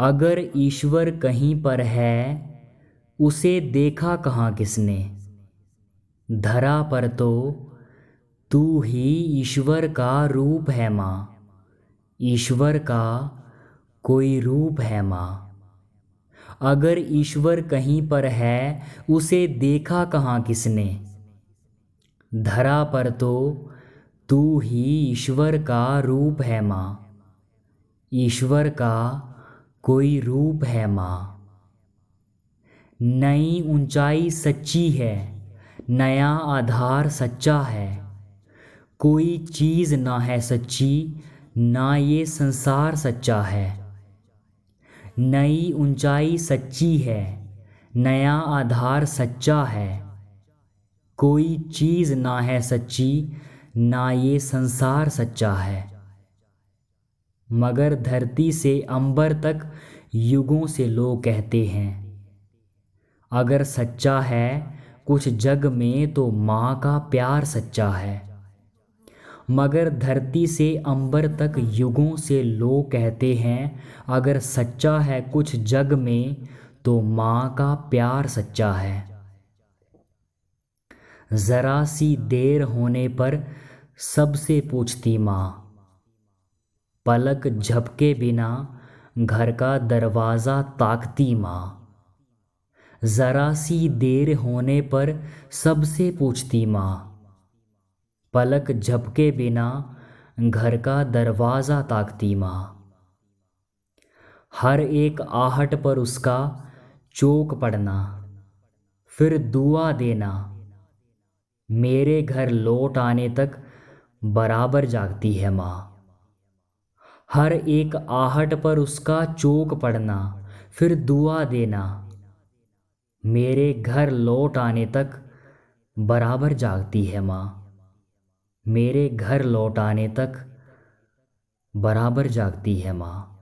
अगर ईश्वर कहीं पर है, उसे देखा कहाँ किसने? धरा पर तो तू ही ईश्वर का रूप है माँ। ईश्वर का कोई रूप है माँ। अगर ईश्वर कहीं पर है, उसे देखा कहाँ किसने? धरा पर तो तू ही ईश्वर का रूप है माँ। ईश्वर का कोई रूप है माँ। नई ऊंचाई सच्ची है, नया आधार सच्चा है। कोई चीज़ ना है सच्ची, ना ये संसार सच्चा है। नई ऊंचाई सच्ची है, नया आधार सच्चा है। कोई चीज़ ना है सच्ची, ना ये संसार सच्चा है। मगर धरती से अंबर तक युगों से लोग कहते हैं। अगर सच्चा है, कुछ जग में तो माँ का प्यार सच्चा है। मगर धरती से अंबर तक युगों से लोग कहते हैं, अगर सच्चा है कुछ जग में तो माँ का प्यार सच्चा है। ज़रा सी देर होने पर सबसे पूछती माँ पलक झपके बिना घर का दरवाज़ा ताकती माँ। ज़रा सी देर होने पर सबसे पूछती माँ। पलक झपके बिना घर का दरवाज़ा ताकती माँ। हर एक आहट पर उसका चोक पड़ना, फिर दुआ देना। मेरे घर लौट आने तक बराबर जागती है माँ। हर एक आहट पर उसका चोक पड़ना, फिर दुआ देना। मेरे घर लौट आने तक बराबर जागती है माँ। मेरे घर लौट आने तक बराबर जागती है माँ।